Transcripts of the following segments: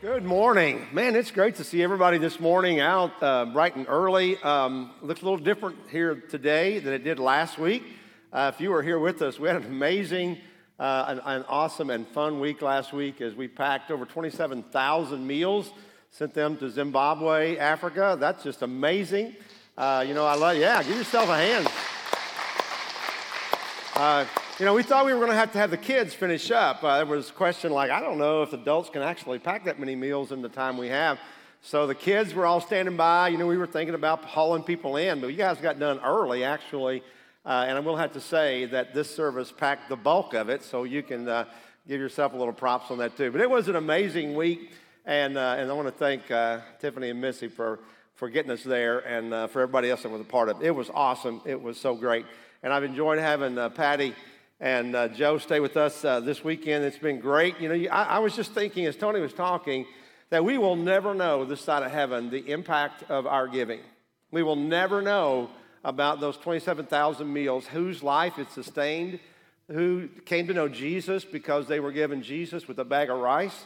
Good morning. Man, it's great to see everybody this morning out uh, bright and early. Um, looks a little different here today than it did last week. Uh, if you were here with us, we had an amazing, uh, an, an, awesome, and fun week last week as we packed over 27,000 meals, sent them to Zimbabwe, Africa. That's just amazing. Uh, you know, I love, yeah, give yourself a hand. Uh, you know, we thought we were going to have to have the kids finish up. Uh, there was a question like, I don't know if adults can actually pack that many meals in the time we have. So the kids were all standing by. You know, we were thinking about hauling people in, but you guys got done early, actually. Uh, and I will have to say that this service packed the bulk of it, so you can uh, give yourself a little props on that too. But it was an amazing week, and, uh, and I want to thank uh, Tiffany and Missy for, for getting us there and uh, for everybody else that was a part of it. It was awesome. It was so great. And I've enjoyed having Patty and uh, Joe stay with us uh, this weekend. It's been great. You know, I, I, was just thinking as Tony was talking that we will never know this side of heaven the impact of our giving. We will never know about those 27,000 meals, whose life it sustained, who came to know Jesus because they were given Jesus with a bag of rice.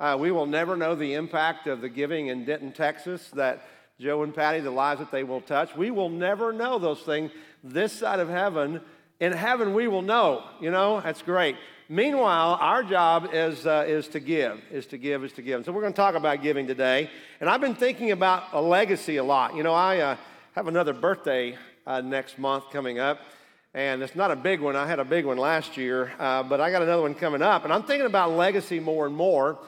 Uh, we will never know the impact of the giving in Denton, Texas, that Joe and Patty, the lives that they will touch. We will never know those things this side of heaven in heaven we will know you know? That's great. Meanwhile our job is, uh, is to give is to give is to give. And so we're going to talk about giving today. And i've been thinking about a legacy a lot. You know i uh, have another birthday uh, next month coming up. And it's not a big one. I had a big one last year uh, but i got another one coming up. And i'm thinking about legacy more and more.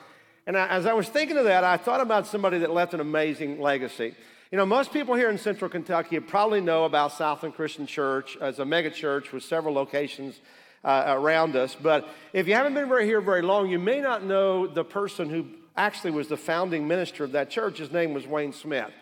And I, as i was thinking of that i thought about somebody that left an amazing legacy you know, most people here in central Kentucky probably know about Southland Christian Church as a mega church with several locations uh, around us. But if you haven't been here very long, you may not know the person who actually was the founding minister of that church. His name was Wayne Smith.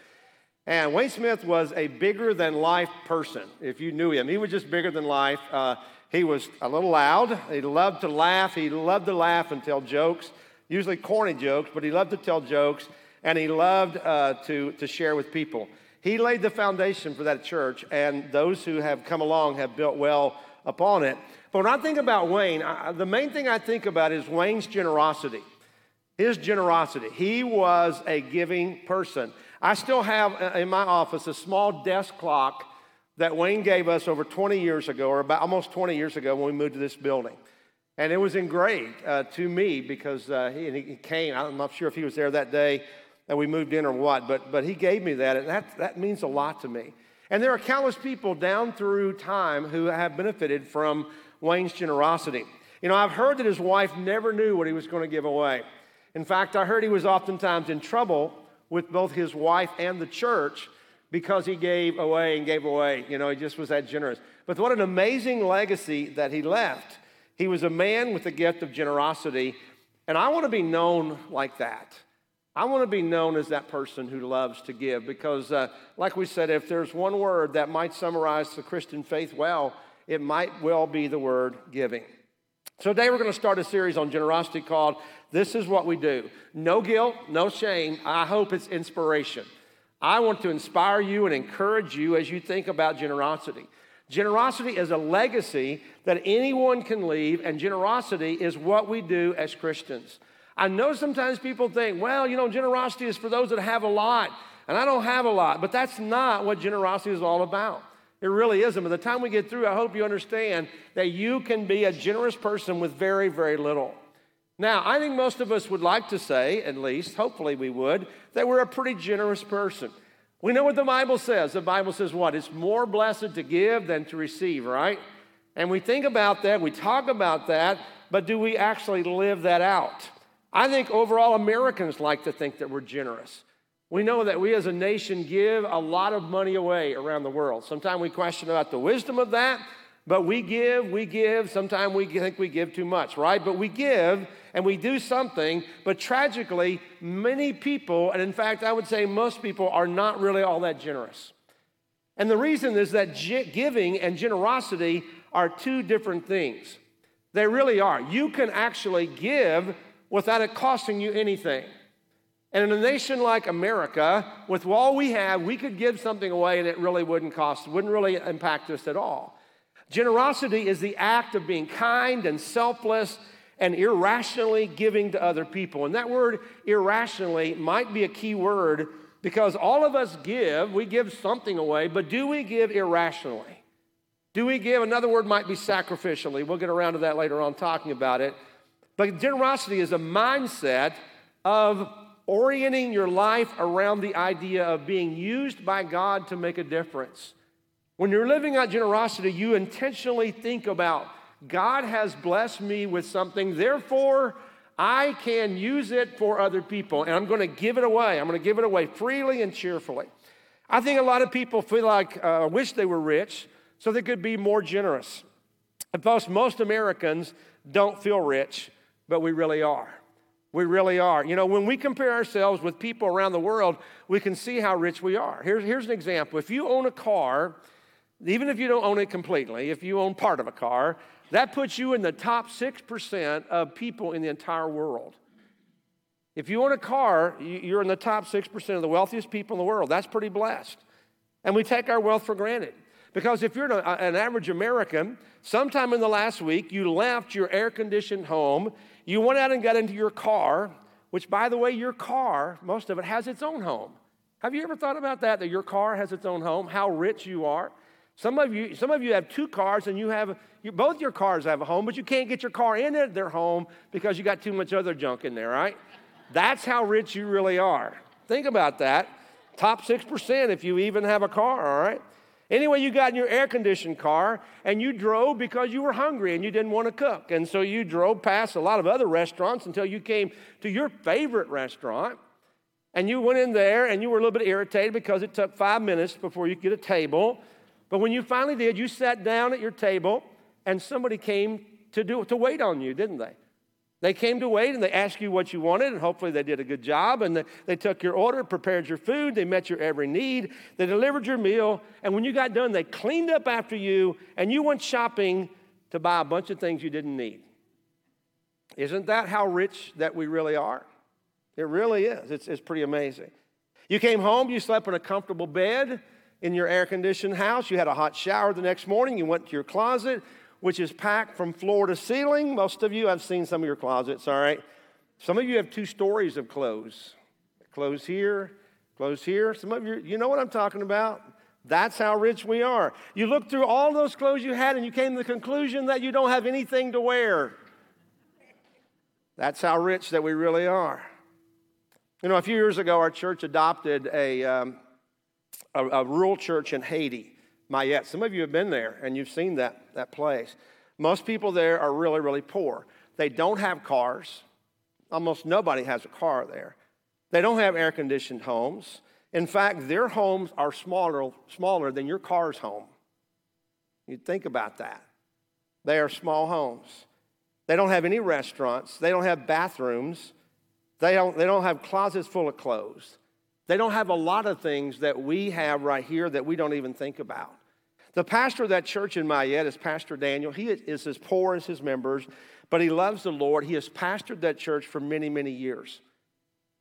And Wayne Smith was a bigger than life person, if you knew him. He was just bigger than life. Uh, he was a little loud. He loved to laugh. He loved to laugh and tell jokes, usually corny jokes, but he loved to tell jokes and he loved uh, to, to share with people. He laid the foundation for that church, and those who have come along have built well upon it. But when I think about Wayne, I, the main thing I think about is Wayne's generosity. His generosity. He was a giving person. I still have uh, in my office a small desk clock that Wayne gave us over 20 years ago, or about almost 20 years ago when we moved to this building. And it was engraved uh, to me because uh, he, he, came. I'm not sure if he was there that day that we moved in or what, but, but he gave me that, and that, that means a lot to me. And there are countless people down through time who have benefited from Wayne's generosity. You know, I've heard that his wife never knew what he was going to give away. In fact, I heard he was oftentimes in trouble with both his wife and the church because he gave away and gave away. You know, he just was that generous. But what an amazing legacy that he left. He was a man with the gift of generosity, and I want to be known like that. I want to be known as that person who loves to give because, uh, like we said, if there's one word that might summarize the Christian faith well, it might well be the word giving. So, today we're going to start a series on generosity called This is What We Do. No guilt, no shame. I hope it's inspiration. I want to inspire you and encourage you as you think about generosity. Generosity is a legacy that anyone can leave, and generosity is what we do as Christians. I know sometimes people think, well, you know, generosity is for those that have a lot, and I don't have a lot, but that's not what generosity is all about. It really isn't. By the time we get through, I hope you understand that you can be a generous person with very, very little. Now, I think most of us would like to say, at least, hopefully we would, that we're a pretty generous person. We know what the Bible says. The Bible says what? It's more blessed to give than to receive, right? And we think about that, we talk about that, but do we actually live that out? I think overall Americans like to think that we're generous. We know that we as a nation give a lot of money away around the world. Sometimes we question about the wisdom of that, but we give, we give. Sometimes we think we give too much, right? But we give and we do something, but tragically, many people, and in fact, I would say most people, are not really all that generous. And the reason is that giving and generosity are two different things. They really are. You can actually give without it costing you anything. And in a nation like America, with all we have, we could give something away and it really wouldn't cost, wouldn't really impact us at all. Generosity is the act of being kind and selfless and irrationally giving to other people. And that word irrationally might be a key word because all of us give, we give something away, but do we give irrationally? Do we give? Another word might be sacrificially. We'll get around to that later on talking about it. But generosity is a mindset of orienting your life around the idea of being used by God to make a difference. When you're living out generosity, you intentionally think about God has blessed me with something, therefore, I can use it for other people, and I'm going to give it away. I'm going to give it away freely and cheerfully. I think a lot of people feel like uh, wish they were rich so they could be more generous. And plus, most Americans don't feel rich, but we really are. We really are. You know, when we compare ourselves with people around the world, we can see how rich we are. Here's, here's an example. If you own a car, even if you don't own it completely, if you own part of a car, that puts you in the top 6% of people in the entire world. If you own a car, you're in the top 6% of the wealthiest people in the world. That's pretty blessed. And we take our wealth for granted. Because if you're an average American, sometime in the last week, you left your air conditioned home, you went out and got into your car, which, by the way, your car, most of it, has its own home. Have you ever thought about that, that your car has its own home, how rich you are? Some of you, some of you have two cars and you have, you, both your cars have a home, but you can't get your car in their home because you got too much other junk in there, right? That's how rich you really are. Think about that. Top 6% if you even have a car, all right? Anyway, you got in your air conditioned car and you drove because you were hungry and you didn't want to cook. And so you drove past a lot of other restaurants until you came to your favorite restaurant. And you went in there and you were a little bit irritated because it took five minutes before you could get a table. But when you finally did, you sat down at your table and somebody came to, do, to wait on you, didn't they? They came to wait and they asked you what you wanted, and hopefully they did a good job. And they, they took your order, prepared your food, they met your every need, they delivered your meal. And when you got done, they cleaned up after you, and you went shopping to buy a bunch of things you didn't need. Isn't that how rich that we really are? It really is. It's, it's pretty amazing. You came home, you slept in a comfortable bed in your air conditioned house, you had a hot shower the next morning, you went to your closet, which is packed from floor to ceiling. Most of you, I've seen some of your closets, all right? Some of you have two stories of clothes clothes here, clothes here. Some of you, you know what I'm talking about? That's how rich we are. You look through all those clothes you had and you came to the conclusion that you don't have anything to wear. That's how rich that we really are. You know, a few years ago, our church adopted a, um, a, a rural church in Haiti. Mayette. Some of you have been there and you've seen that, that place. Most people there are really, really poor. They don't have cars. Almost nobody has a car there. They don't have air conditioned homes. In fact, their homes are smaller, smaller than your car's home. You think about that. They are small homes. They don't have any restaurants. They don't have bathrooms. They don't, they don't have closets full of clothes. They don't have a lot of things that we have right here that we don't even think about. The pastor of that church in Mayette is Pastor Daniel. He is as poor as his members, but he loves the Lord. He has pastored that church for many, many years.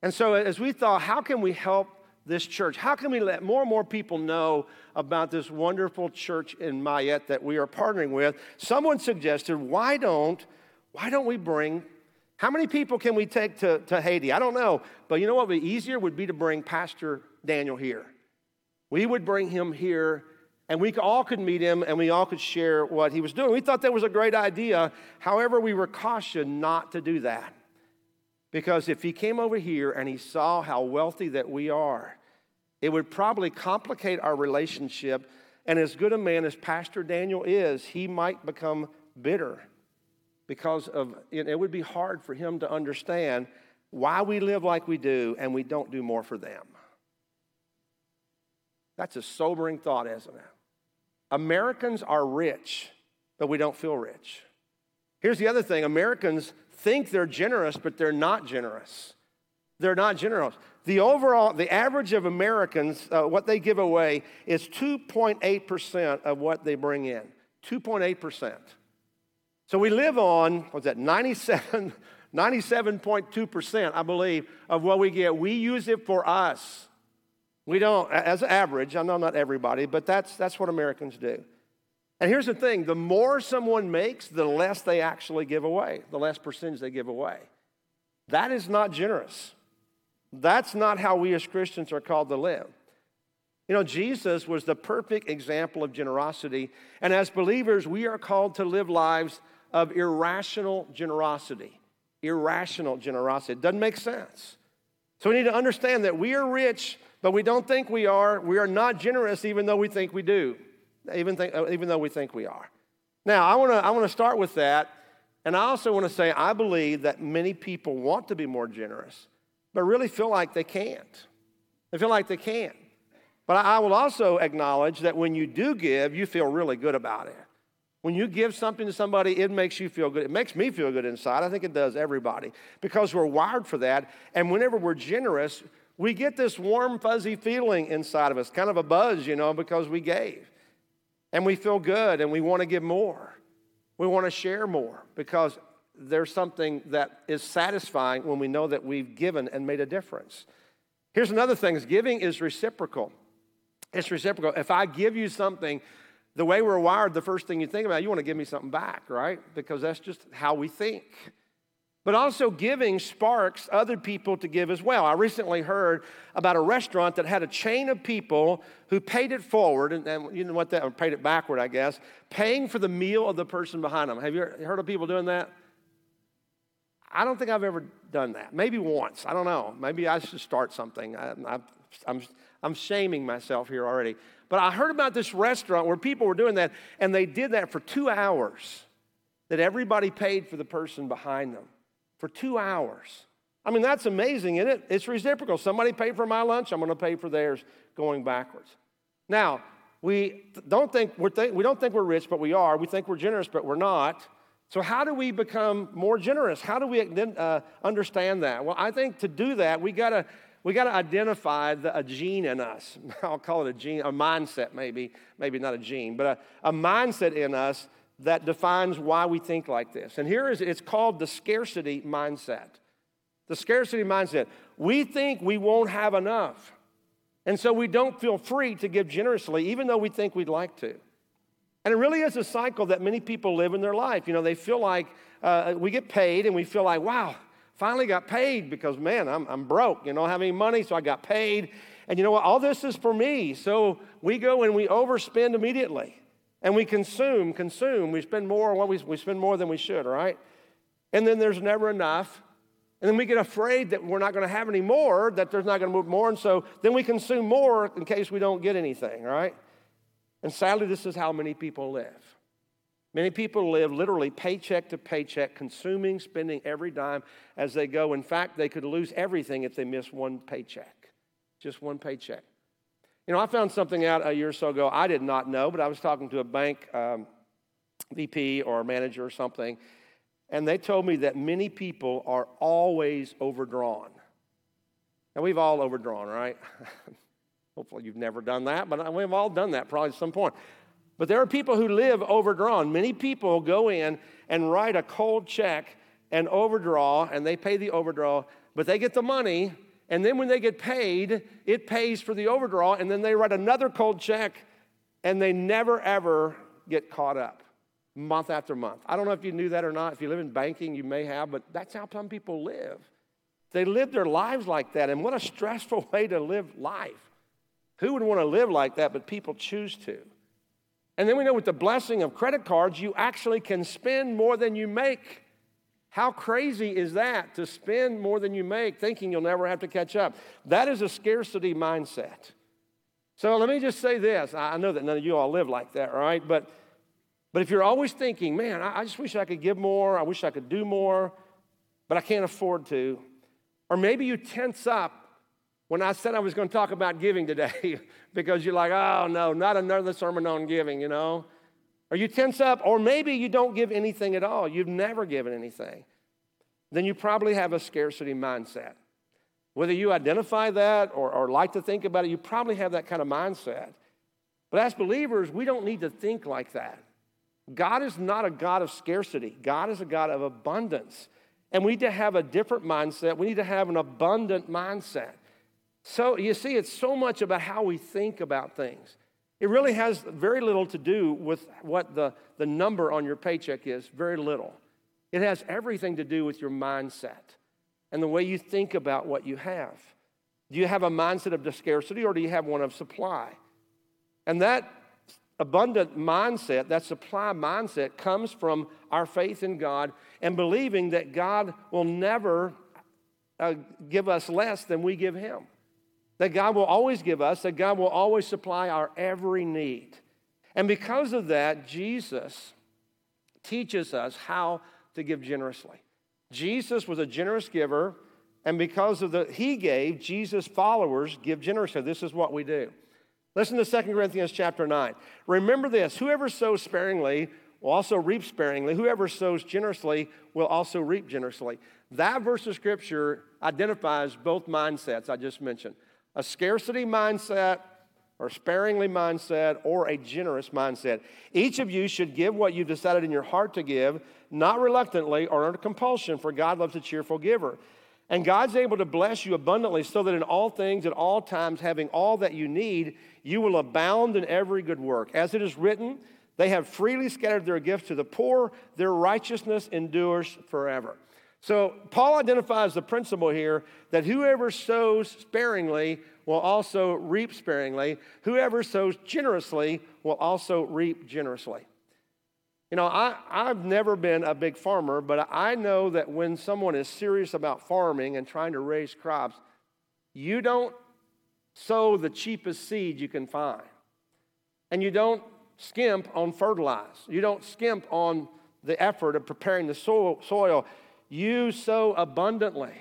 And so, as we thought, how can we help this church? How can we let more and more people know about this wonderful church in Mayette that we are partnering with? Someone suggested, why don't, why don't we bring how many people can we take to, to Haiti? I don't know. But you know what would be easier would be to bring Pastor Daniel here. We would bring him here and we all could meet him and we all could share what he was doing. We thought that was a great idea. However, we were cautioned not to do that. Because if he came over here and he saw how wealthy that we are, it would probably complicate our relationship. And as good a man as Pastor Daniel is, he might become bitter because of it would be hard for him to understand why we live like we do and we don't do more for them. That's a sobering thought, isn't it? Americans are rich, but we don't feel rich. Here's the other thing Americans think they're generous, but they're not generous. They're not generous. The overall, the average of Americans, uh, what they give away is 2.8% of what they bring in. 2.8%. So we live on, what's that, 97, 97.2%, I believe, of what we get. We use it for us. We don't, as average, I know not everybody, but that's, that's what Americans do. And here's the thing the more someone makes, the less they actually give away, the less percentage they give away. That is not generous. That's not how we as Christians are called to live. You know, Jesus was the perfect example of generosity. And as believers, we are called to live lives of irrational generosity. Irrational generosity. It doesn't make sense. So we need to understand that we are rich, but we don't think we are. We are not generous, even though we think we do, even, think, uh, even though we think we are. Now, I want to I wanna start with that. And I also want to say, I believe that many people want to be more generous, but really feel like they can't. They feel like they can't. But I will also acknowledge that when you do give, you feel really good about it. When you give something to somebody, it makes you feel good. It makes me feel good inside. I think it does everybody because we're wired for that. And whenever we're generous, we get this warm, fuzzy feeling inside of us, kind of a buzz, you know, because we gave. And we feel good and we want to give more. We want to share more because there's something that is satisfying when we know that we've given and made a difference. Here's another thing giving is reciprocal. It's reciprocal. If I give you something, the way we're wired, the first thing you think about, you want to give me something back, right? Because that's just how we think. But also, giving sparks other people to give as well. I recently heard about a restaurant that had a chain of people who paid it forward, and, and you know what that, paid it backward, I guess, paying for the meal of the person behind them. Have you heard of people doing that? I don't think I've ever done that. Maybe once. I don't know. Maybe I should start something. I, am I'm shaming myself here already. But I heard about this restaurant where people were doing that, and they did that for two hours, that everybody paid for the person behind them for two hours. I mean, that's amazing, isn't it? It's reciprocal. Somebody paid for my lunch, I'm to pay for theirs going backwards. Now, we don't think we're th- we don't think we're rich, but we are. We think we're generous, but we're not. So, how do we become more generous? How do we uh, understand that? Well, I think to do that, we got to we got to identify the, a gene in us. I'll call it a gene, a mindset, maybe, maybe not a gene, but a, a mindset in us that defines why we think like this. And here is it's called the scarcity mindset. The scarcity mindset. We think we won't have enough. And so we don't feel free to give generously, even though we think we'd like to. And it really is a cycle that many people live in their life. You know, they feel like uh, we get paid and we feel like, wow, finally got paid because, man, I'm, I'm broke. You don't have any money, so I got paid. And you know what? All this is for me. So we go and we overspend immediately. And we consume, consume. We spend more what we, we spend more than we should, right? And then there's never enough. And then we get afraid that we're not going to have any more, that there's not going to move more. And so then we consume more in case we don't get anything, right? And sadly, this is how many people live. Many people live literally paycheck to paycheck, consuming, spending every dime as they go. In fact, they could lose everything if they miss one paycheck, just one paycheck. You know, I found something out a year or so ago I did not know, but I was talking to a bank um, VP or manager or something, and they told me that many people are always overdrawn. Now, we've all overdrawn, right? Hopefully, you've never done that, but we've all done that probably at some point. But there are people who live overdrawn. Many people go in and write a cold check and overdraw, and they pay the overdraw, but they get the money, and then when they get paid, it pays for the overdraw, and then they write another cold check, and they never ever get caught up month after month. I don't know if you knew that or not. If you live in banking, you may have, but that's how some people live. They live their lives like that, and what a stressful way to live life. Who would want to live like that, but people choose to? And then we know with the blessing of credit cards, you actually can spend more than you make. How crazy is that to spend more than you make, thinking you'll never have to catch up? That is a scarcity mindset. So let me just say this. I know that none of you all live like that, right? But, but if you're always thinking, man, I, just wish I could give more, I wish I could do more, but I can't afford to. Or maybe you tense up when I said I was going to talk about giving today because you're like, oh no, not another sermon on giving, you know? Or you tense up, or maybe you don't give anything at all. You've never given anything. Then you probably have a scarcity mindset. Whether you identify that or, or like to think about it, you probably have that kind of mindset. But as believers, we don't need to think like that. God is not a God of scarcity, God is a God of abundance. And we need to have a different mindset. We need to have an abundant mindset. So you see, it's so much about how we think about things. It really has very little to do with what the, the number on your paycheck is, very little. It has everything to do with your mindset and the way you think about what you have. Do you have a mindset of scarcity or do you have one of supply? And that abundant mindset, that supply mindset, comes from our faith in God and believing that God will never uh, give us less than we give Him. That God will always give us, that God will always supply our every need. And because of that, Jesus teaches us how to give generously. Jesus was a generous giver, and because of the he gave, Jesus' followers give generously. This is what we do. Listen to 2 Corinthians chapter 9. Remember this whoever sows sparingly will also reap sparingly. Whoever sows generously will also reap generously. That verse of scripture identifies both mindsets I just mentioned a scarcity mindset or sparingly mindset or a generous mindset. Each of you should give what you've decided in your heart to give, not reluctantly or under compulsion, for God loves a cheerful giver. And God's able to bless you abundantly so that in all things, at all times, having all that you need, you will abound in every good work. As it is written, they have freely scattered their gifts to the poor, their righteousness endures forever. So, Paul identifies the principle here that whoever sows sparingly will also reap sparingly. Whoever sows generously will also reap generously. You know, I, I've never been a big farmer, but I know that when someone is serious about farming and trying to raise crops, you don't sow the cheapest seed you can find. And you don't skimp on fertilizer. You don't skimp on the effort of preparing the soil. You sow abundantly.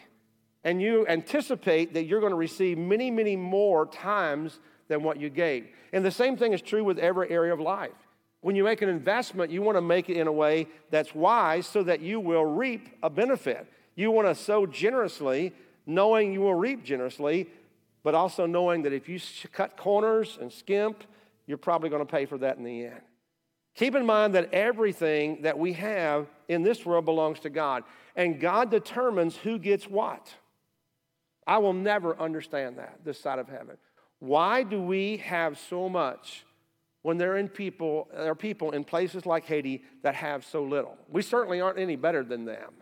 And you anticipate that you're going to receive many, many more times than what you gave. And the same thing is true with every area of life. When you make an investment, you want to make it in a way that's wise so that you will reap a benefit. You want to sow generously, knowing you will reap generously, but also knowing that if you cut corners and skimp, you're probably going to pay for that in the end. Keep in mind that everything that we have in this world belongs to God, and God determines who gets what. I will never understand that this side of heaven. Why do we have so much when there are people, there are people in places like Haiti that have so little? We certainly aren't any better than them.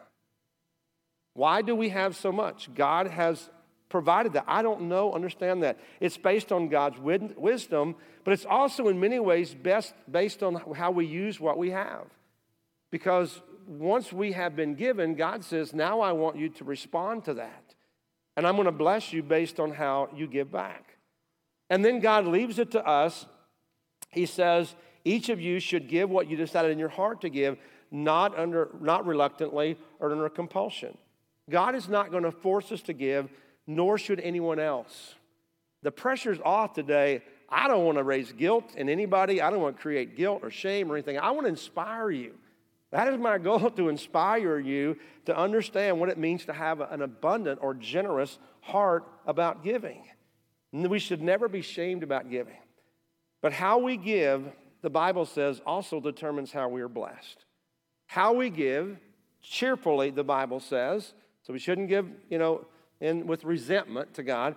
Why do we have so much? God has provided that. I don't know, understand that. It's based on God's wisdom, but it's also in many ways best based on how we use what we have. Because once we have been given, God says, Now I want you to respond to that. And I'm going to bless you based on how you give back. And then God leaves it to us. He says, each of you should give what you decided in your heart to give, not, under, not reluctantly or under compulsion. God is not going to force us to give, nor should anyone else. The pressure's off today. I don't want to raise guilt in anybody. I don't want to create guilt or shame or anything. I want to inspire you. That is my goal to inspire you to understand what it means to have an abundant or generous heart about giving. And we should never be shamed about giving. But how we give, the Bible says, also determines how we are blessed. How we give, cheerfully, the Bible says, so we shouldn't give, you know, in, with resentment to God,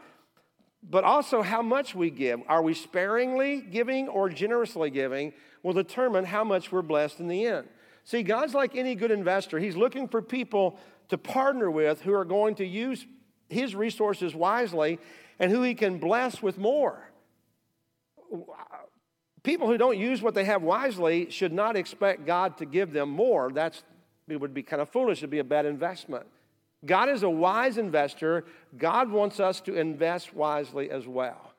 but also how much we give. Are we sparingly giving or generously giving will determine how much we're blessed in the end. See, God's like any good investor. He's looking for people to partner with who are going to use his resources wisely and who he can bless with more. People who don't use what they have wisely should not expect God to give them more. That's it would be kind of foolish to be a bad investment. God is a wise investor. God wants us to invest wisely as well.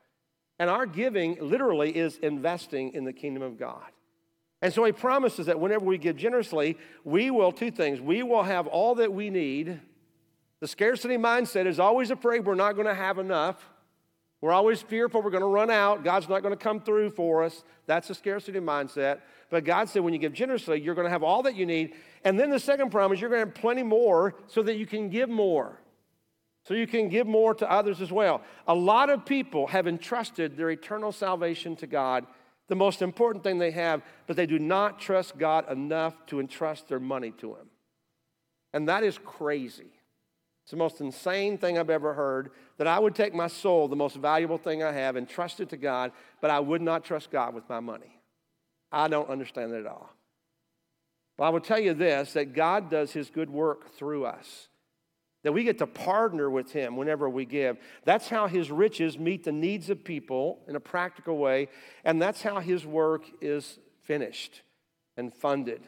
And our giving literally is investing in the kingdom of God. And so he promises that whenever we give generously, we will, two things, we will have all that we need. The scarcity mindset is always afraid we're not going to have enough. We're always fearful we're going to run out. God's not going to come through for us. That's a scarcity mindset. But God said when you give generously, you're going to have all that you need. And then the second promise, you're going to have plenty more so that you can give more. So you can give more to others as well. A lot of people have entrusted their eternal salvation to God the most important thing they have, but they do not trust God enough to entrust their money to Him. And that is crazy. It's the most insane thing I've ever heard that I would take my soul, the most valuable thing I have, and trust it to God, but I would not trust God with my money. I don't understand it at all. But I will tell you this that God does his good work through us, that we get to partner with him whenever we give. That's how his riches meet the needs of people in a practical way, and that's how his work is finished and funded.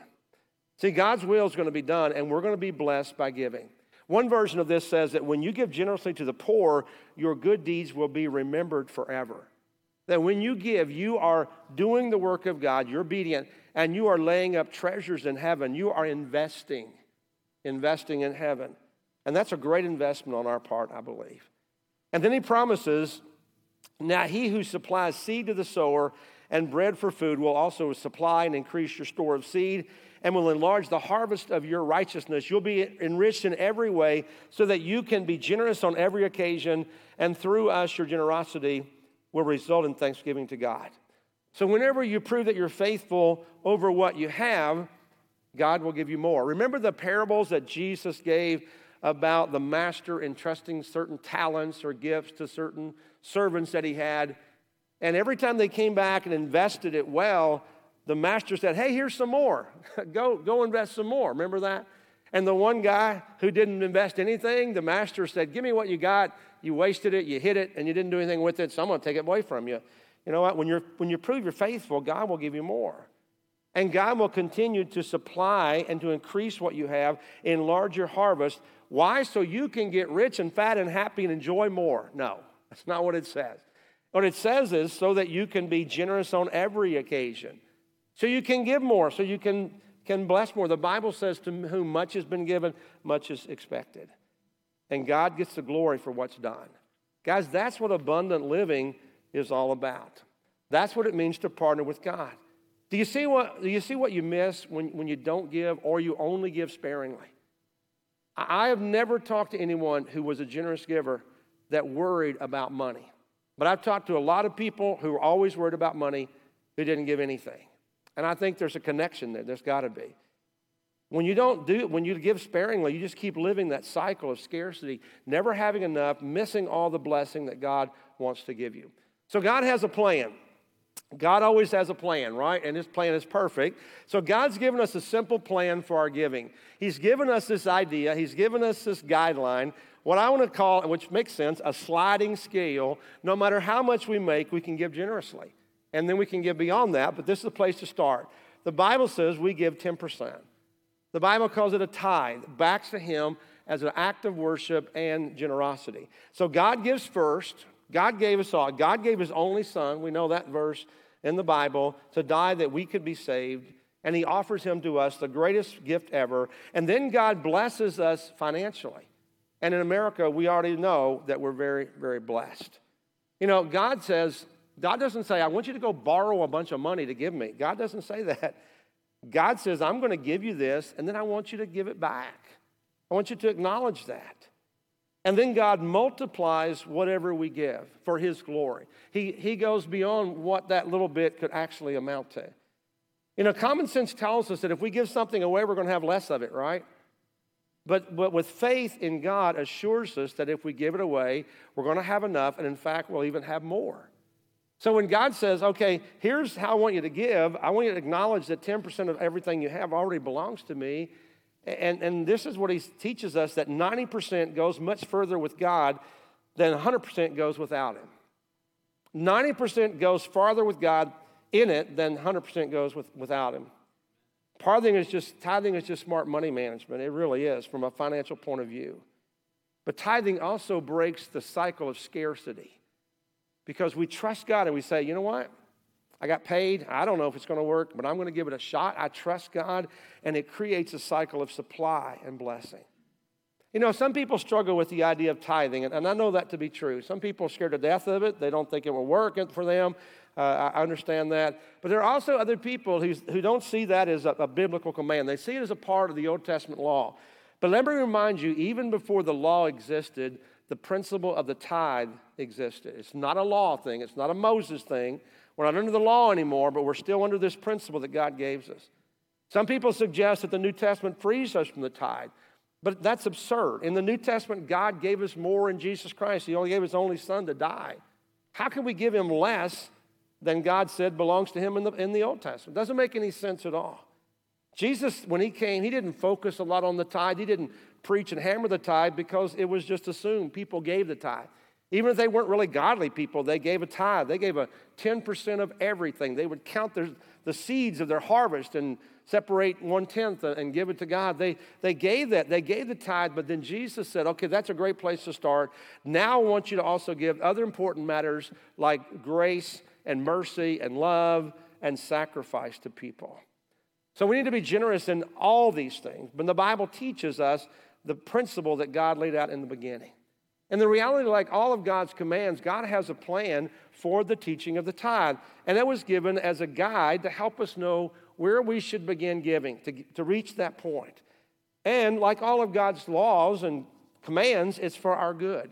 See, God's will is going to be done, and we're going to be blessed by giving. One version of this says that when you give generously to the poor, your good deeds will be remembered forever. That when you give, you are doing the work of God, you're obedient, and you are laying up treasures in heaven. You are investing, investing in heaven. And that's a great investment on our part, I believe. And then he promises, Now he who supplies seed to the sower and bread for food will also supply and increase your store of seed and will enlarge the harvest of your righteousness. You'll be enriched in every way so that you can be generous on every occasion, and through us, your generosity will result in thanksgiving to God. So, whenever you prove that you're faithful over what you have, God will give you more. Remember the parables that Jesus gave about the master entrusting certain talents or gifts to certain servants that he had. And every time they came back and invested it well, the master said, Hey, here's some more. go, go invest some more. Remember that? And the one guy who didn't invest anything, the master said, Give me what you got. You wasted it, you hid it, and you didn't do anything with it, so I'm going to take it away from you. You know what? When, you're, when you prove you're faithful, God will give you more. And God will continue to supply and to increase what you have, enlarge your harvest. Why? So you can get rich and fat and happy and enjoy more. No, that's not what it says. What it says is so that you can be generous on every occasion. So you can give more, so you can, can bless more. The Bible says, To whom much has been given, much is expected. And God gets the glory for what's done. Guys, that's what abundant living is all about. That's what it means to partner with God. Do you see what, do you, see what you miss when, when you don't give or you only give sparingly? I have never talked to anyone who was a generous giver that worried about money. But I've talked to a lot of people who are always worried about money who didn't give anything. And I think there's a connection there. There's got to be. When you don't do when you give sparingly, you just keep living that cycle of scarcity, never having enough, missing all the blessing that God wants to give you. So God has a plan. God always has a plan, right? And his plan is perfect. So God's given us a simple plan for our giving. He's given us this idea, he's given us this guideline, what I want to call, which makes sense, a sliding scale. No matter how much we make, we can give generously and then we can give beyond that, but this is the place to start. The Bible says we give 10%. The Bible calls it a tithe, backs to Him as an act of worship and generosity. So God gives first. God gave us all. God gave His only Son. We know that verse in the Bible to die that we could be saved. And He offers Him to us, the greatest gift ever. And then God blesses us financially. And in America, we already know that we're very, very blessed. You know, God says, God doesn't say, I want you to go borrow a bunch of money to give me. God doesn't say that. God says, I'm going to give you this, and then I want you to give it back. I want you to acknowledge that. And then God multiplies whatever we give for His glory. He, he goes beyond what that little bit could actually amount to. You know, common sense tells us that if we give something away, we're going to have less of it, right? But, but with faith in God assures us that if we give it away, we're going to have enough, and in fact, we'll even have more. So when God says, okay, here's how I want you to give, I want you to acknowledge that 10% of everything you have already belongs to me. And, and this is what he teaches us that 90% goes much further with God than 100% goes without him. 90% goes farther with God in it than 100% goes with, without him. Tithing is just tithing is just smart money management. It really is from a financial point of view. But tithing also breaks the cycle of scarcity because we trust God and we say, you know what? I got paid. I don't know if it's going to work, but I'm going to give it a shot. I trust God, and it creates a cycle of supply and blessing. You know, some people struggle with the idea of tithing, and I know that to be true. Some people are scared to death of it. They don't think it will work for them. Uh, I understand that. But there are also other people who, who don't see that as a, a biblical command. They see it as a part of the Old Testament law. But let me remind you, even before the law existed, the principle of the tithe existed. It's not a law thing, it's not a Moses thing. We're not under the law anymore, but we're still under this principle that God gave us. Some people suggest that the New Testament frees us from the tithe. But that's absurd. In the New Testament, God gave us more in Jesus Christ. He only gave his only son to die. How can we give him less than God said belongs to him in the, in the Old Testament? Doesn't make any sense at all. Jesus, when he came, he didn't focus a lot on the tithe. He didn't preach and hammer the tithe because it was just assumed people gave the tithe. Even if they weren't really godly people, they gave a tithe. They gave a 10% of everything. They would count their, the seeds of their harvest and separate one tenth and give it to God. They, they gave that. They gave the tithe, but then Jesus said, okay, that's a great place to start. Now I want you to also give other important matters like grace and mercy and love and sacrifice to people. So we need to be generous in all these things. But the Bible teaches us the principle that God laid out in the beginning. And the reality, like all of God's commands, God has a plan for the teaching of the tithe. And that was given as a guide to help us know where we should begin giving to, to reach that point. And like all of God's laws and commands, it's for our good.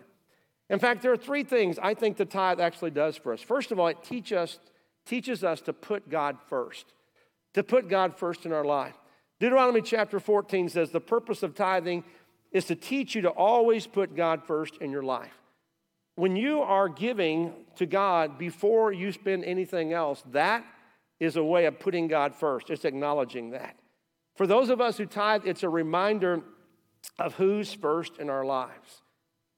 In fact, there are three things I think the tithe actually does for us. First of all, it teach us, teaches us to put God first, to put God first in our life. Deuteronomy chapter 14 says the purpose of tithing is to teach you to always put God first in your life. When you are giving to God before you spend anything else, that is a way of putting God first. It's acknowledging that. For those of us who tithe, it's a reminder of who's first in our lives.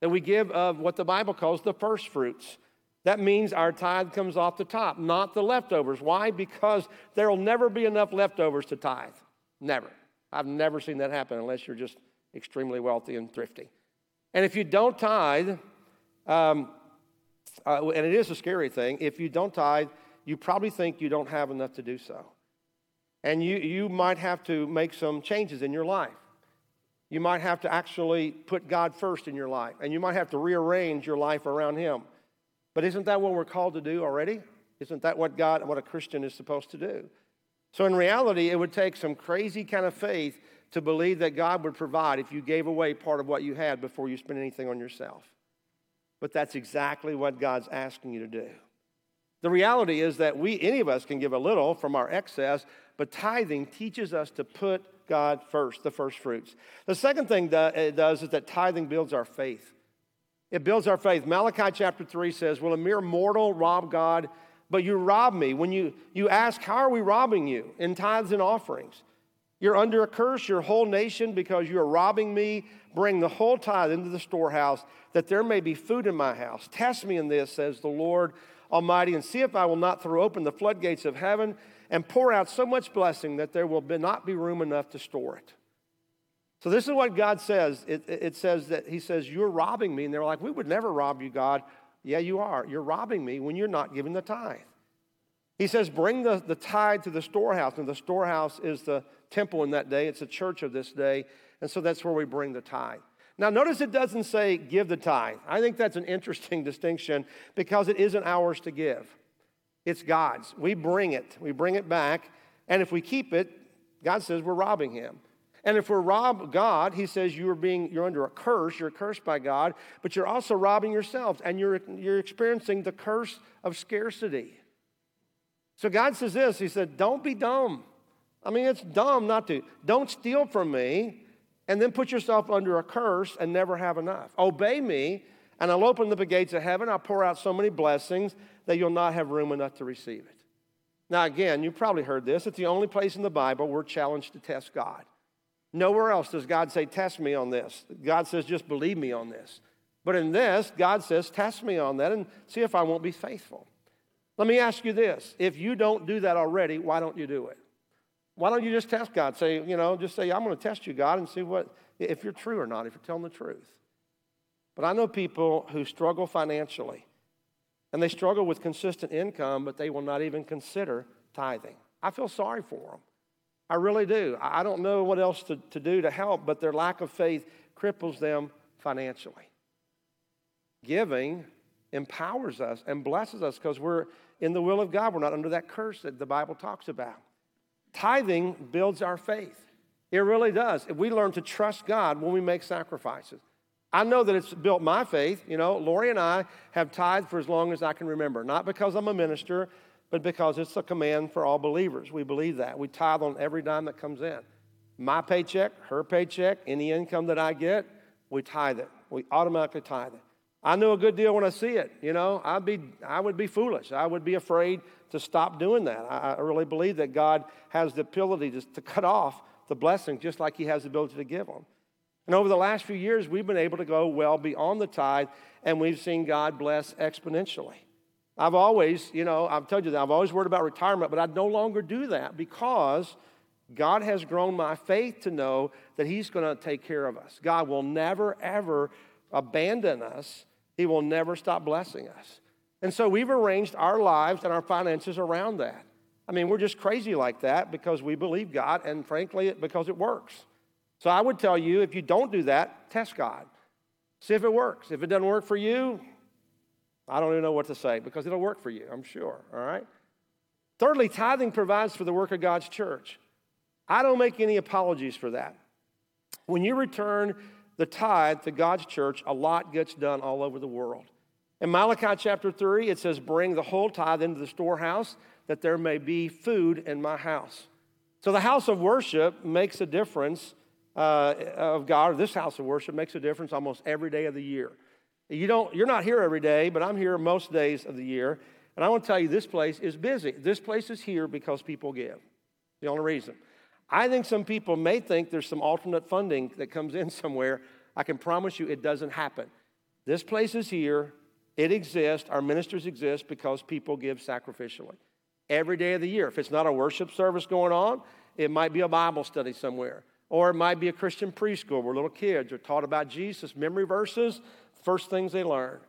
That we give of what the Bible calls the first fruits. That means our tithe comes off the top, not the leftovers. Why? Because there will never be enough leftovers to tithe. Never. I've never seen that happen unless you're just extremely wealthy and thrifty. And if you don't tithe, um, uh, and it is a scary thing, if you don't tithe, you probably think you don't have enough to do so. And you, you might have to make some changes in your life. You might have to actually put God first in your life, and you might have to rearrange your life around Him. But isn't that what we're called to do already? Isn't that what God, what a Christian is supposed to do? So in reality, it would take some crazy kind of faith to believe that God would provide if you gave away part of what you had before you spent anything on yourself. But that's exactly what God's asking you to do. The reality is that we, any of us, can give a little from our excess, but tithing teaches us to put God first, the first fruits. The second thing it does is that tithing builds our faith. It builds our faith. Malachi chapter 3 says, Will a mere mortal rob God? But you rob me. When you, you ask, How are we robbing you? In tithes and offerings. You're under a curse, your whole nation, because you are robbing me. Bring the whole tithe into the storehouse, that there may be food in my house. Test me in this, says the Lord Almighty, and see if I will not throw open the floodgates of heaven and pour out so much blessing that there will be, not be room enough to store it. So, this is what God says. It, it says that He says, You're robbing me. And they're like, We would never rob you, God. Yeah, you are. You're robbing me when you're not giving the tithe. He says, Bring the, the tithe to the storehouse. And the storehouse is the temple in that day, it's a church of this day. And so that's where we bring the tithe. Now, notice it doesn't say give the tithe. I think that's an interesting distinction because it isn't ours to give, it's God's. We bring it, we bring it back. And if we keep it, God says we're robbing Him. And if we're rob God, He says you are being, you're under a curse, you're cursed by God, but you're also robbing yourselves and you're, you're experiencing the curse of scarcity. So God says this He said, Don't be dumb. I mean, it's dumb not to. Don't steal from me and then put yourself under a curse and never have enough. Obey me, and I'll open the gates of heaven. I'll pour out so many blessings that you'll not have room enough to receive it. Now, again, you've probably heard this. It's the only place in the Bible we're challenged to test God. Nowhere else does God say, Test me on this. God says, Just believe me on this. But in this, God says, Test me on that and see if I won't be faithful. Let me ask you this if you don't do that already, why don't you do it? Why don't you just test God? Say, you know, just say, I'm going to test you, God, and see what if you're true or not, if you're telling the truth. But I know people who struggle financially, and they struggle with consistent income, but they will not even consider tithing. I feel sorry for them. I really do. I don't know what else to, to do to help, but their lack of faith cripples them financially. Giving empowers us and blesses us because we're in the will of God. We're not under that curse that the Bible talks about. Tithing builds our faith. It really does. If we learn to trust God when we make sacrifices. I know that it's built my faith. You know, Lori and I have tithed for as long as I can remember, not because I'm a minister, but because it's a command for all believers. We believe that. We tithe on every dime that comes in. My paycheck, her paycheck, any income that I get, we tithe it. We automatically tithe it. I know a good deal when I see it. You know, I'd be, I would be foolish. I would be afraid to stop doing that. I, really believe that God has the ability to, to cut off the blessing just like He has the ability to give them. And over the last few years, we've been able to go well beyond the tithe, and we've seen God bless exponentially. I've always, you know, I've told you that I've always worried about retirement, but I no longer do that because God has grown my faith to know that He's going to take care of us. God will never, ever abandon us, He will never stop blessing us. And so we've arranged our lives and our finances around that. I mean, we're just crazy like that because we believe God and frankly, because it works. So I would tell you if you don't do that, test God. See if it works. If it doesn't work for you, I don't even know what to say because it'll work for you, I'm sure. All right? Thirdly, tithing provides for the work of God's church. I don't make any apologies for that. When you return the tithe to God's church, a lot gets done all over the world. In Malachi chapter 3, it says, Bring the whole tithe into the storehouse that there may be food in my house. So the house of worship makes a difference uh, of God, or this house of worship makes a difference almost every day of the year. You don't, you're not here every day, but I'm here most days of the year. And I want to tell you, this place is busy. This place is here because people give. The only reason. I think some people may think there's some alternate funding that comes in somewhere. I can promise you it doesn't happen. This place is here. It exists. Our ministers exist because people give sacrificially every day of the year. If it's not a worship service going on, it might be a Bible study somewhere. Or it might be a Christian preschool where little kids are taught about Jesus, memory verses, first things they learn.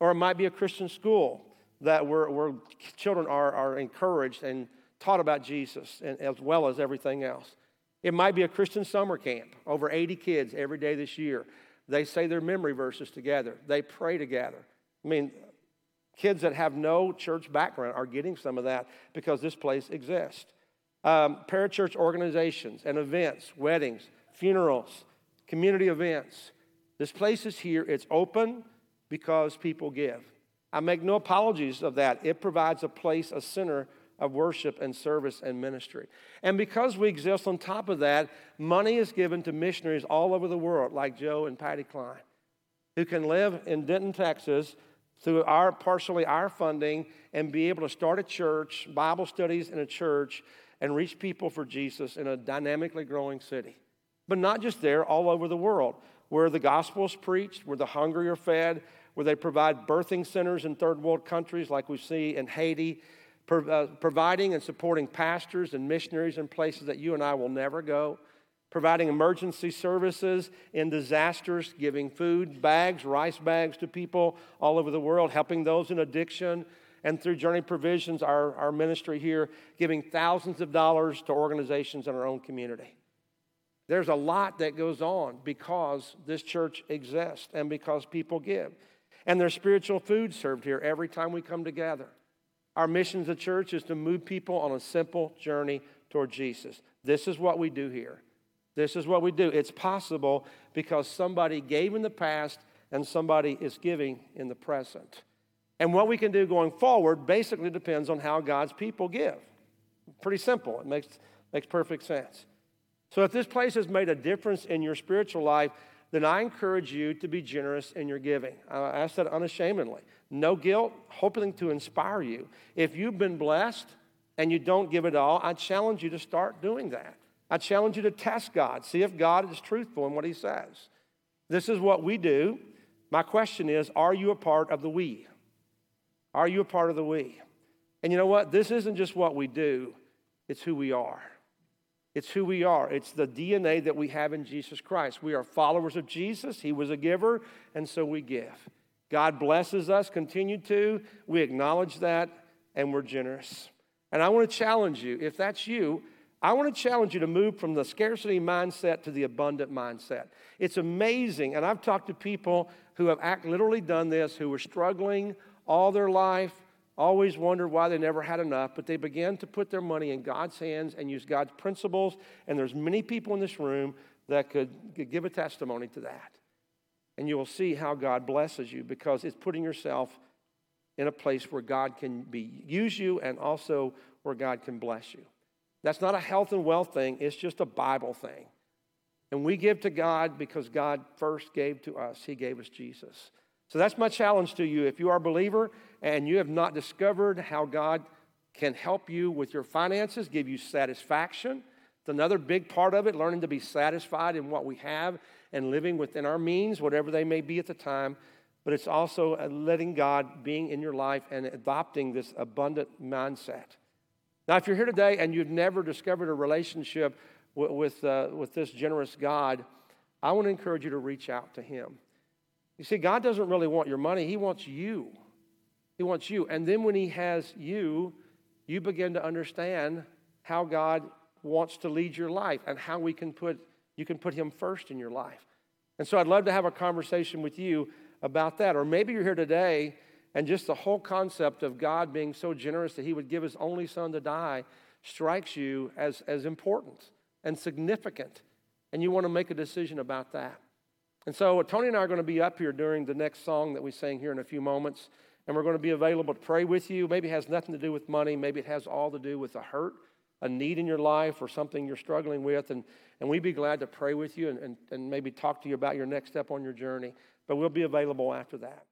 Or it might be a Christian school that where, where children are, are encouraged and taught about Jesus and, as well as everything else. It might be a Christian summer camp, over 80 kids every day this year. They say their memory verses together, they pray together. I mean, kids that have no church background are getting some of that because this place exists. Um, parachurch organizations and events, weddings, funerals, community events. This place is here. It's open because people give. I make no apologies of that. It provides a place, a center of worship and service and ministry. And because we exist on top of that, money is given to missionaries all over the world, like Joe and Patty Klein, who can live in Denton, Texas, through our partially our funding and be able to start a church, Bible studies in a church, and reach people for Jesus in a dynamically growing city. But not just there, all over the world, where the gospel is preached, where the hungry are fed, where they provide birthing centers in third world countries like we see in Haiti Uh, providing and supporting pastors and missionaries in places that you and I will never go, providing emergency services in disasters, giving food bags, rice bags to people all over the world, helping those in addiction. And through Journey Provisions, our, our ministry here, giving thousands of dollars to organizations in our own community. There's a lot that goes on because this church exists and because people give. And there's spiritual food served here every time we come together. Our mission as a church is to move people on a simple journey toward Jesus. This is what we do here. This is what we do. It's possible because somebody gave in the past and somebody is giving in the present. And what we can do going forward basically depends on how God's people give. Pretty simple. It makes, makes perfect sense. So if this place has made a difference in your spiritual life, then I encourage you to be generous in your giving. I ask that unashamedly. No guilt, hoping to inspire you. If you've been blessed and you don't give it all, I challenge you to start doing that. I challenge you to test God, see if God is truthful in what He says. This is what we do. My question is Are you a part of the we? Are you a part of the we? And you know what? This isn't just what we do, it's who we are. It's who we are. It's the DNA that we have in Jesus Christ. We are followers of Jesus. He was a giver, and so we give. God blesses us, continue to. We acknowledge that, and we're generous. And I want to challenge you, if that's you, I want to challenge you to move from the scarcity mindset to the abundant mindset. It's amazing, and I've talked to people who have act, literally done this, who were struggling all their life, always wondered why they never had enough, but they began to put their money in God's hands and use God's principles. And there's many people in this room that could, could give a testimony to that. And you will see how God blesses you because it's putting yourself in a place where God can be, use you and also where God can bless you. That's not a health and wealth thing, it's just a Bible thing. And we give to God because God first gave to us. He gave us Jesus. So that's my challenge to you. If you are a believer and you have not discovered how God can help you with your finances, give you satisfaction, it's another big part of it, learning to be satisfied in what we have and living within our means, whatever they may be at the time. But it's also uh, letting God being in your life and adopting this abundant mindset. Now, if you're here today and you've never discovered a relationship with, with, uh, with this generous God, I want to encourage you to reach out to Him. You see, God doesn't really want your money, He wants you. He wants you. And then when He has you, you begin to understand how God wants to lead your life and how we can put you can put him first in your life. And so I'd love to have a conversation with you about that. Or maybe you're here today and just the whole concept of God being so generous that he would give his only son to die strikes you as, as important and significant. And you want to make a decision about that. And so Tony and I are going to be up here during the next song that we sing here in a few moments. And we're going to be available to pray with you. Maybe it has nothing to do with money. Maybe it has all to do with a hurt a need in your life or something you're struggling with, and, and we'd be glad to pray with you and, and, and maybe talk to you about your next step on your journey. But we'll be available after that.